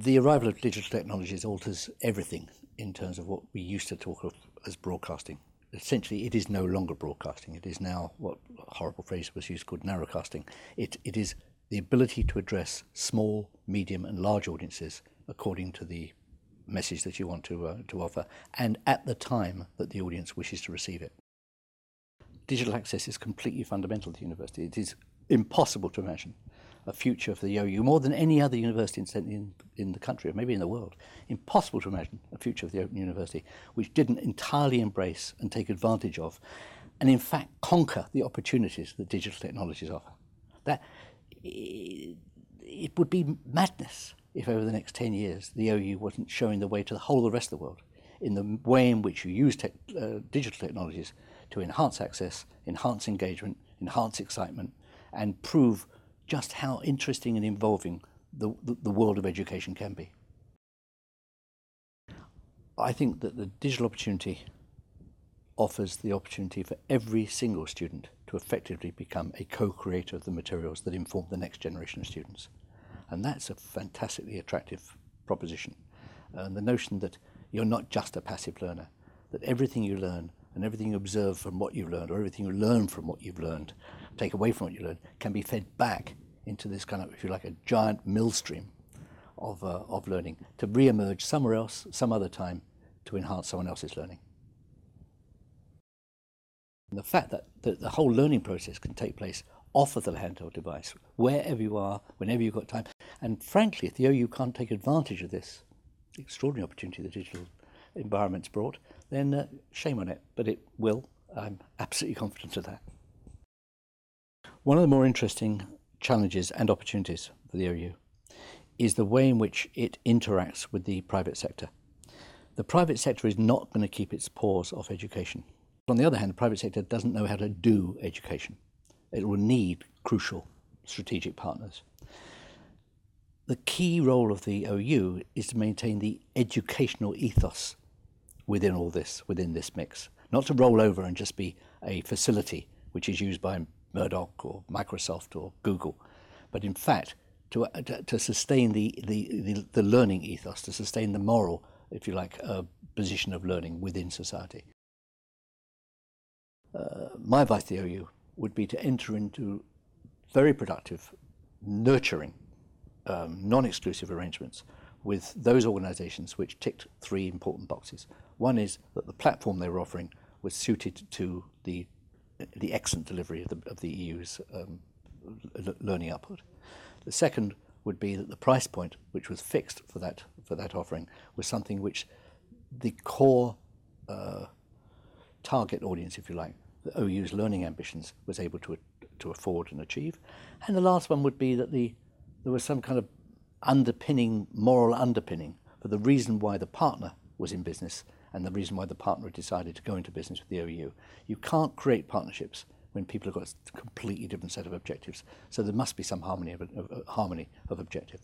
The arrival of digital technologies alters everything in terms of what we used to talk of as broadcasting. Essentially, it is no longer broadcasting. It is now what horrible phrase was used called narrowcasting. It, it is the ability to address small, medium, and large audiences according to the message that you want to, uh, to offer and at the time that the audience wishes to receive it. Digital access is completely fundamental to the university. It is impossible to imagine a future for the OU more than any other university in, in, in the country or maybe in the world. Impossible to imagine a future of the Open University which didn't entirely embrace and take advantage of and in fact conquer the opportunities that digital technologies offer. That it would be madness if over the next 10 years the OU wasn't showing the way to the whole of the rest of the world in the way in which you use te uh, digital technologies to enhance access, enhance engagement, enhance excitement, and prove just how interesting and involving the, the, the world of education can be. I think that the digital opportunity offers the opportunity for every single student to effectively become a co-creator of the materials that inform the next generation of students. And that's a fantastically attractive proposition. And the notion that you're not just a passive learner, that everything you learn and everything you observe from what you've learned or everything you learn from what you've learned, take away from what you learned, can be fed back into this kind of, if you like, a giant millstream of, uh, of learning to re-emerge somewhere else, some other time, to enhance someone else's learning. And the fact that, that the whole learning process can take place off of the handheld device, wherever you are, whenever you've got time. And frankly, if the OU can't take advantage of this extraordinary opportunity the digital environment's brought, then uh, shame on it. But it will. I'm absolutely confident of that. One of the more interesting challenges and opportunities for the OU is the way in which it interacts with the private sector. The private sector is not going to keep its paws off education. On the other hand, the private sector doesn't know how to do education. It will need crucial strategic partners. The key role of the OU is to maintain the educational ethos within all this, within this mix. Not to roll over and just be a facility which is used by Murdoch or Microsoft or Google, but in fact to, uh, to, to sustain the, the, the, the, learning ethos, to sustain the moral, if you like, uh, position of learning within society. Uh, my advice to the OU would be to enter into very productive, nurturing, um, non-exclusive arrangements with those organisations which ticked three important boxes. One is that the platform they were offering was suited to the the excellent delivery of the, of the OU's um, learning output. The second would be that the price point, which was fixed for that for that offering, was something which the core uh, target audience, if you like, the OU's learning ambitions was able to, to afford and achieve. And the last one would be that the, there was some kind of underpinning, moral underpinning for the reason why the partner was in business and the reason why the partner decided to go into business with the OU. You can't create partnerships when people have got a completely different set of objectives. So there must be some harmony of, of, of harmony of objective.